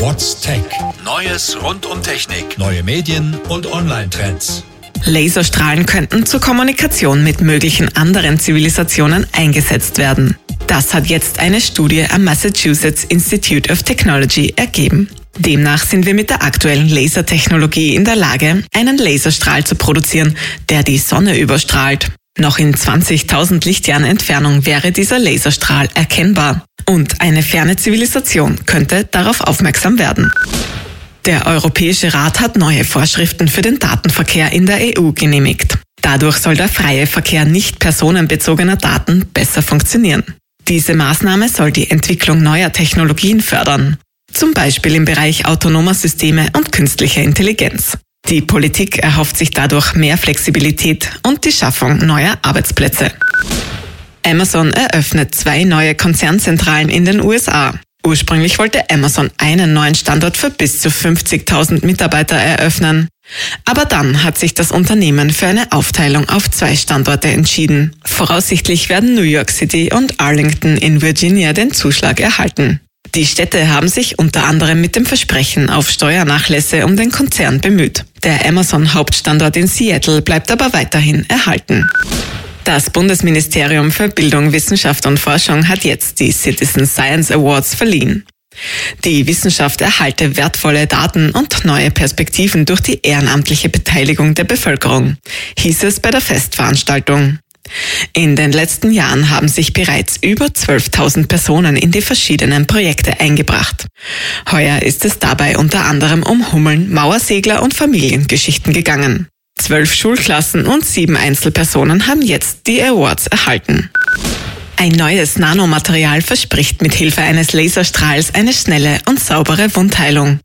What's Tech? Neues rund um Technik, neue Medien und Online-Trends. Laserstrahlen könnten zur Kommunikation mit möglichen anderen Zivilisationen eingesetzt werden. Das hat jetzt eine Studie am Massachusetts Institute of Technology ergeben. Demnach sind wir mit der aktuellen Lasertechnologie in der Lage, einen Laserstrahl zu produzieren, der die Sonne überstrahlt. Noch in 20.000 Lichtjahren Entfernung wäre dieser Laserstrahl erkennbar. Und eine ferne Zivilisation könnte darauf aufmerksam werden. Der Europäische Rat hat neue Vorschriften für den Datenverkehr in der EU genehmigt. Dadurch soll der freie Verkehr nicht personenbezogener Daten besser funktionieren. Diese Maßnahme soll die Entwicklung neuer Technologien fördern, zum Beispiel im Bereich autonomer Systeme und künstlicher Intelligenz. Die Politik erhofft sich dadurch mehr Flexibilität und die Schaffung neuer Arbeitsplätze. Amazon eröffnet zwei neue Konzernzentralen in den USA. Ursprünglich wollte Amazon einen neuen Standort für bis zu 50.000 Mitarbeiter eröffnen. Aber dann hat sich das Unternehmen für eine Aufteilung auf zwei Standorte entschieden. Voraussichtlich werden New York City und Arlington in Virginia den Zuschlag erhalten. Die Städte haben sich unter anderem mit dem Versprechen auf Steuernachlässe um den Konzern bemüht. Der Amazon-Hauptstandort in Seattle bleibt aber weiterhin erhalten. Das Bundesministerium für Bildung, Wissenschaft und Forschung hat jetzt die Citizen Science Awards verliehen. Die Wissenschaft erhalte wertvolle Daten und neue Perspektiven durch die ehrenamtliche Beteiligung der Bevölkerung, hieß es bei der Festveranstaltung. In den letzten Jahren haben sich bereits über 12.000 Personen in die verschiedenen Projekte eingebracht. Heuer ist es dabei unter anderem um Hummeln, Mauersegler und Familiengeschichten gegangen. Zwölf Schulklassen und sieben Einzelpersonen haben jetzt die Awards erhalten. Ein neues Nanomaterial verspricht mit Hilfe eines Laserstrahls eine schnelle und saubere Wundheilung.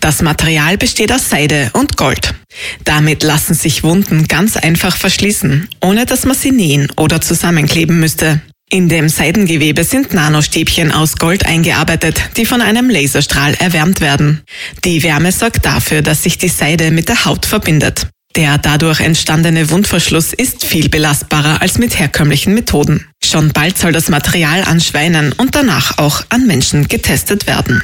Das Material besteht aus Seide und Gold. Damit lassen sich Wunden ganz einfach verschließen, ohne dass man sie nähen oder zusammenkleben müsste. In dem Seidengewebe sind Nanostäbchen aus Gold eingearbeitet, die von einem Laserstrahl erwärmt werden. Die Wärme sorgt dafür, dass sich die Seide mit der Haut verbindet. Der dadurch entstandene Wundverschluss ist viel belastbarer als mit herkömmlichen Methoden. Schon bald soll das Material an Schweinen und danach auch an Menschen getestet werden.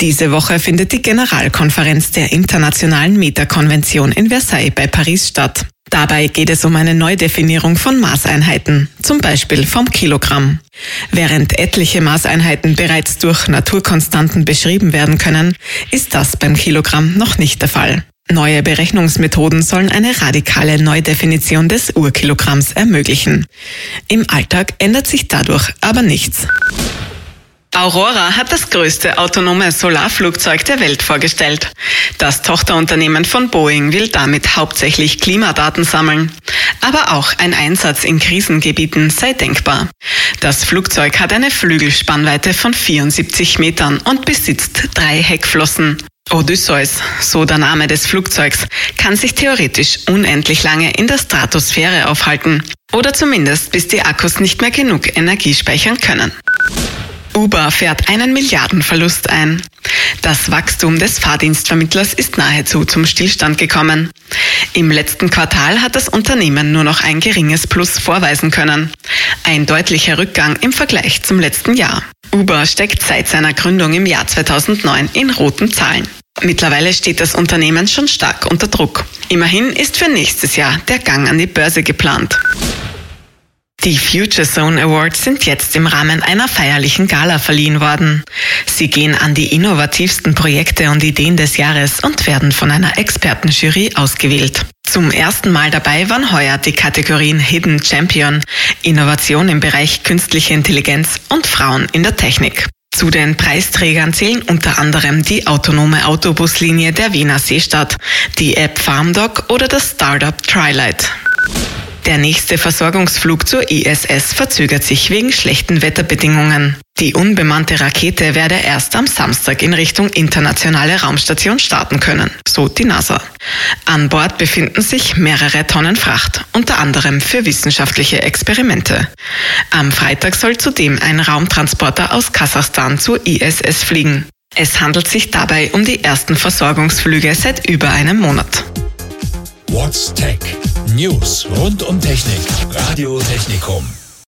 Diese Woche findet die Generalkonferenz der Internationalen Metakonvention in Versailles bei Paris statt. Dabei geht es um eine Neudefinierung von Maßeinheiten, zum Beispiel vom Kilogramm. Während etliche Maßeinheiten bereits durch Naturkonstanten beschrieben werden können, ist das beim Kilogramm noch nicht der Fall. Neue Berechnungsmethoden sollen eine radikale Neudefinition des Urkilogramms ermöglichen. Im Alltag ändert sich dadurch aber nichts. Aurora hat das größte autonome Solarflugzeug der Welt vorgestellt. Das Tochterunternehmen von Boeing will damit hauptsächlich Klimadaten sammeln. Aber auch ein Einsatz in Krisengebieten sei denkbar. Das Flugzeug hat eine Flügelspannweite von 74 Metern und besitzt drei Heckflossen. Odysseus, so der Name des Flugzeugs, kann sich theoretisch unendlich lange in der Stratosphäre aufhalten. Oder zumindest bis die Akkus nicht mehr genug Energie speichern können. Uber fährt einen Milliardenverlust ein. Das Wachstum des Fahrdienstvermittlers ist nahezu zum Stillstand gekommen. Im letzten Quartal hat das Unternehmen nur noch ein geringes Plus vorweisen können. Ein deutlicher Rückgang im Vergleich zum letzten Jahr. Uber steckt seit seiner Gründung im Jahr 2009 in roten Zahlen. Mittlerweile steht das Unternehmen schon stark unter Druck. Immerhin ist für nächstes Jahr der Gang an die Börse geplant. Die Future Zone Awards sind jetzt im Rahmen einer feierlichen Gala verliehen worden. Sie gehen an die innovativsten Projekte und Ideen des Jahres und werden von einer Expertenjury ausgewählt. Zum ersten Mal dabei waren heuer die Kategorien Hidden Champion, Innovation im Bereich künstliche Intelligenz und Frauen in der Technik. Zu den Preisträgern zählen unter anderem die autonome Autobuslinie der Wiener Seestadt, die App FarmDoc oder das Startup Trilight. Der nächste Versorgungsflug zur ISS verzögert sich wegen schlechten Wetterbedingungen. Die unbemannte Rakete werde erst am Samstag in Richtung internationale Raumstation starten können, so die NASA. An Bord befinden sich mehrere Tonnen Fracht, unter anderem für wissenschaftliche Experimente. Am Freitag soll zudem ein Raumtransporter aus Kasachstan zur ISS fliegen. Es handelt sich dabei um die ersten Versorgungsflüge seit über einem Monat. What's Tech? News rund um Technik. Radio Technikum.